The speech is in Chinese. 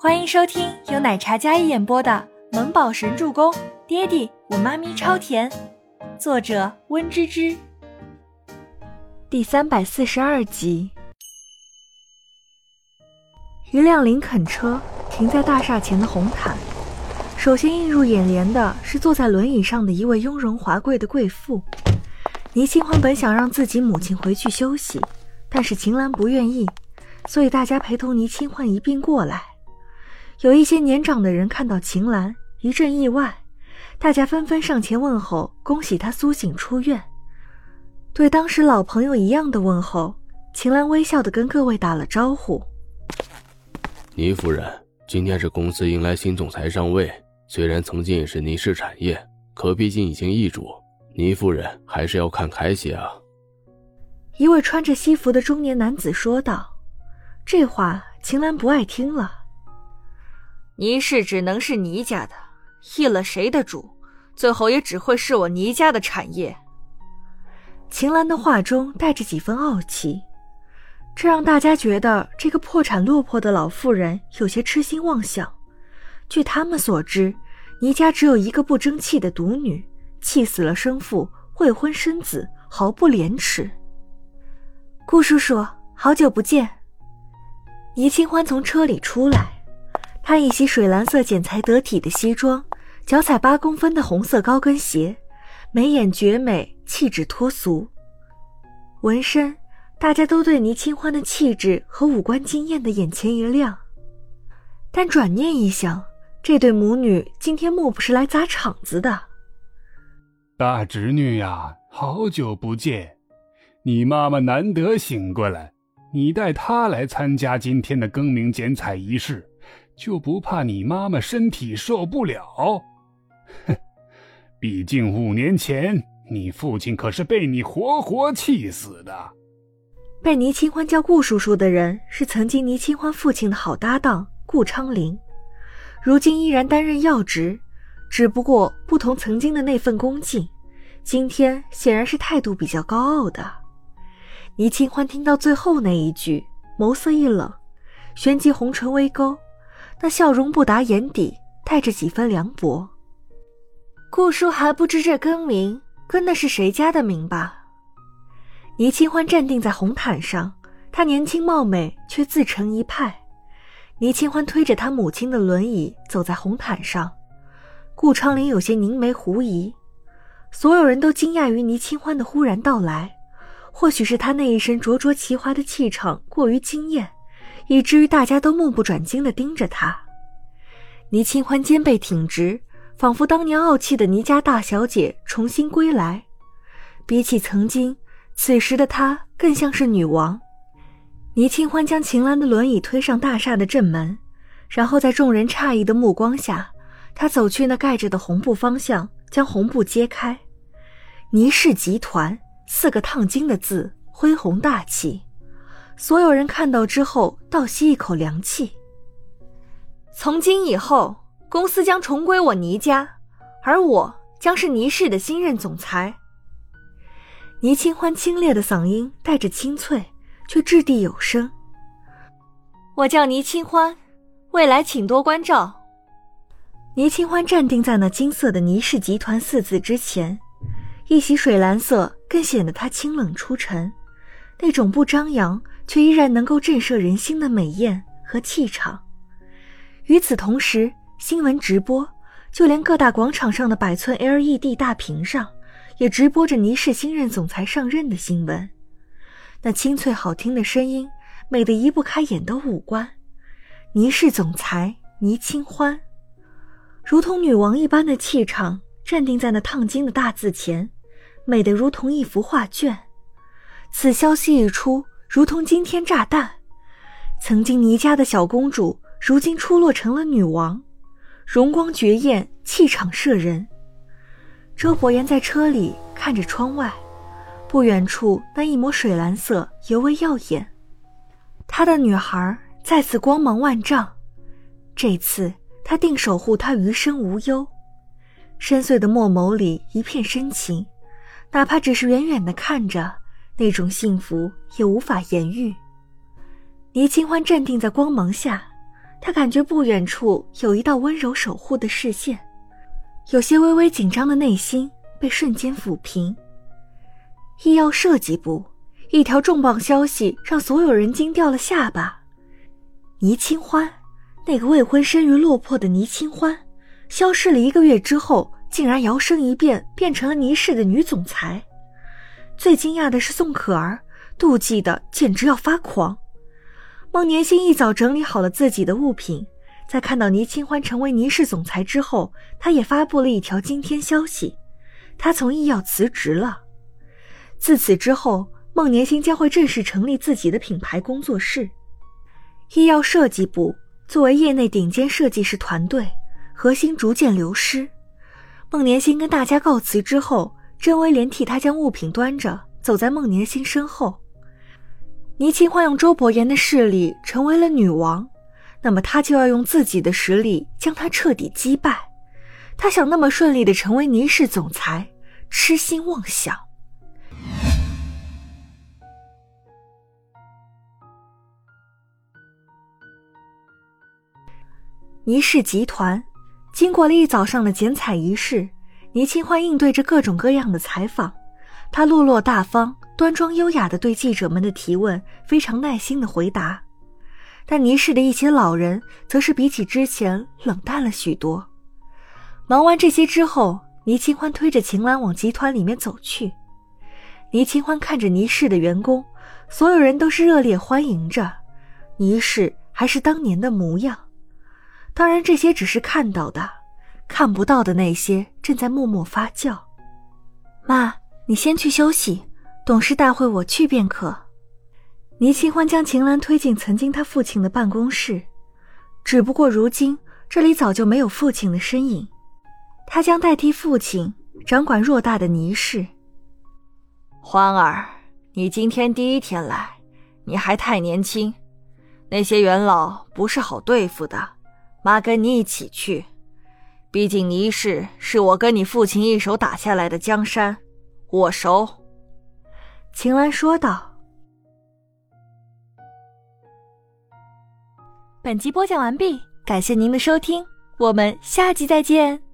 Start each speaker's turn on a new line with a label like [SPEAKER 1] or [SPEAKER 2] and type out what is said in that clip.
[SPEAKER 1] 欢迎收听由奶茶嘉一演播的《萌宝神助攻》，爹地我妈咪超甜，作者温芝芝。第三百四十二集。一辆林肯车停在大厦前的红毯，首先映入眼帘的是坐在轮椅上的一位雍容华贵的贵妇。倪清欢本想让自己母亲回去休息，但是秦岚不愿意，所以大家陪同倪清欢一并过来。有一些年长的人看到秦岚，一阵意外，大家纷纷上前问候，恭喜她苏醒出院。对当时老朋友一样的问候，秦岚微笑的跟各位打了招呼。
[SPEAKER 2] 倪夫人，今天是公司迎来新总裁上位，虽然曾经也是倪氏产业，可毕竟已经易主，倪夫人还是要看开些啊。
[SPEAKER 1] 一位穿着西服的中年男子说道。这话秦岚不爱听了。
[SPEAKER 3] 倪氏只能是倪家的，易了谁的主，最后也只会是我倪家的产业。
[SPEAKER 1] 秦岚的话中带着几分傲气，这让大家觉得这个破产落魄的老妇人有些痴心妄想。据他们所知，倪家只有一个不争气的独女，气死了生父，未婚生子，毫不廉耻。顾叔叔，好久不见。倪清欢从车里出来。她一袭水蓝色剪裁得体的西装，脚踩八公分的红色高跟鞋，眉眼绝美，气质脱俗。纹身，大家都对倪清欢的气质和五官惊艳的眼前一亮。但转念一想，这对母女今天莫不是来砸场子的？
[SPEAKER 4] 大侄女呀，好久不见，你妈妈难得醒过来，你带她来参加今天的更名剪彩仪式。就不怕你妈妈身体受不了？哼，毕竟五年前你父亲可是被你活活气死的。
[SPEAKER 1] 被倪清欢叫顾叔叔的人是曾经倪清欢父亲的好搭档顾昌林，如今依然担任要职，只不过不同曾经的那份恭敬，今天显然是态度比较高傲的。倪清欢听到最后那一句，眸色一冷，旋即红唇微勾。那笑容不达眼底，带着几分凉薄。顾叔还不知这更名跟的是谁家的名吧？倪清欢站定在红毯上，她年轻貌美，却自成一派。倪清欢推着她母亲的轮椅走在红毯上，顾昌林有些凝眉狐疑。所有人都惊讶于倪清欢的忽然到来，或许是她那一身灼灼其华的气场过于惊艳。以至于大家都目不转睛地盯着他。倪清欢肩背挺直，仿佛当年傲气的倪家大小姐重新归来。比起曾经，此时的她更像是女王。倪清欢将秦岚的轮椅推上大厦的正门，然后在众人诧异的目光下，她走去那盖着的红布方向，将红布揭开。倪氏集团四个烫金的字，恢宏大气。所有人看到之后倒吸一口凉气。从今以后，公司将重归我倪家，而我将是倪氏的新任总裁。倪清欢清冽的嗓音带着清脆，却掷地有声。我叫倪清欢，未来请多关照。倪清欢站定在那金色的倪氏集团四字之前，一袭水蓝色更显得她清冷出尘，那种不张扬。却依然能够震慑人心的美艳和气场。与此同时，新闻直播，就连各大广场上的百寸 LED 大屏上，也直播着倪氏新任总裁上任的新闻。那清脆好听的声音，美得移不开眼的五官。倪氏总裁倪清欢，如同女王一般的气场，站定在那烫金的大字前，美得如同一幅画卷。此消息一出。如同惊天炸弹，曾经倪家的小公主，如今出落成了女王，容光绝艳，气场摄人。周伯言在车里看着窗外，不远处那一抹水蓝色尤为耀眼。他的女孩再次光芒万丈，这次他定守护她余生无忧。深邃的墨眸里一片深情，哪怕只是远远的看着。那种幸福也无法言喻。倪清欢站定在光芒下，他感觉不远处有一道温柔守护的视线，有些微微紧张的内心被瞬间抚平。医药设计部，一条重磅消息让所有人惊掉了下巴。倪清欢，那个未婚生于落魄的倪清欢，消失了一个月之后，竟然摇身一变变成了倪氏的女总裁。最惊讶的是宋可儿，妒忌的简直要发狂。孟年星一早整理好了自己的物品，在看到倪清欢成为倪氏总裁之后，他也发布了一条惊天消息：他从医药辞职了。自此之后，孟年星将会正式成立自己的品牌工作室。医药设计部作为业内顶尖设计师团队，核心逐渐流失。孟年星跟大家告辞之后，甄威廉替他将物品端着走在孟年星身后。倪清欢用周伯言的势力成为了女王，那么他就要用自己的实力将他彻底击败。他想那么顺利的成为倪氏总裁，痴心妄想。倪氏集团经过了一早上的剪彩仪式，倪清欢应对着各种各样的采访，她落落大方、端庄优雅的对记者们的提问非常耐心的回答。但倪氏的一些老人则是比起之前冷淡了许多。忙完这些之后，倪清欢推着秦岚往集团里面走去。倪清欢看着倪氏的员工，所有人都是热烈欢迎着，倪氏还是当年的模样。当然，这些只是看到的，看不到的那些正在默默发酵。妈，你先去休息，董事大会我去便可。倪清欢将秦岚推进曾经他父亲的办公室，只不过如今这里早就没有父亲的身影，他将代替父亲掌管偌大的倪氏。
[SPEAKER 3] 欢儿，你今天第一天来，你还太年轻，那些元老不是好对付的。妈跟你一起去，毕竟倪氏是我跟你父亲一手打下来的江山，我熟。”
[SPEAKER 1] 秦岚说道。本集播讲完毕，感谢您的收听，我们下集再见。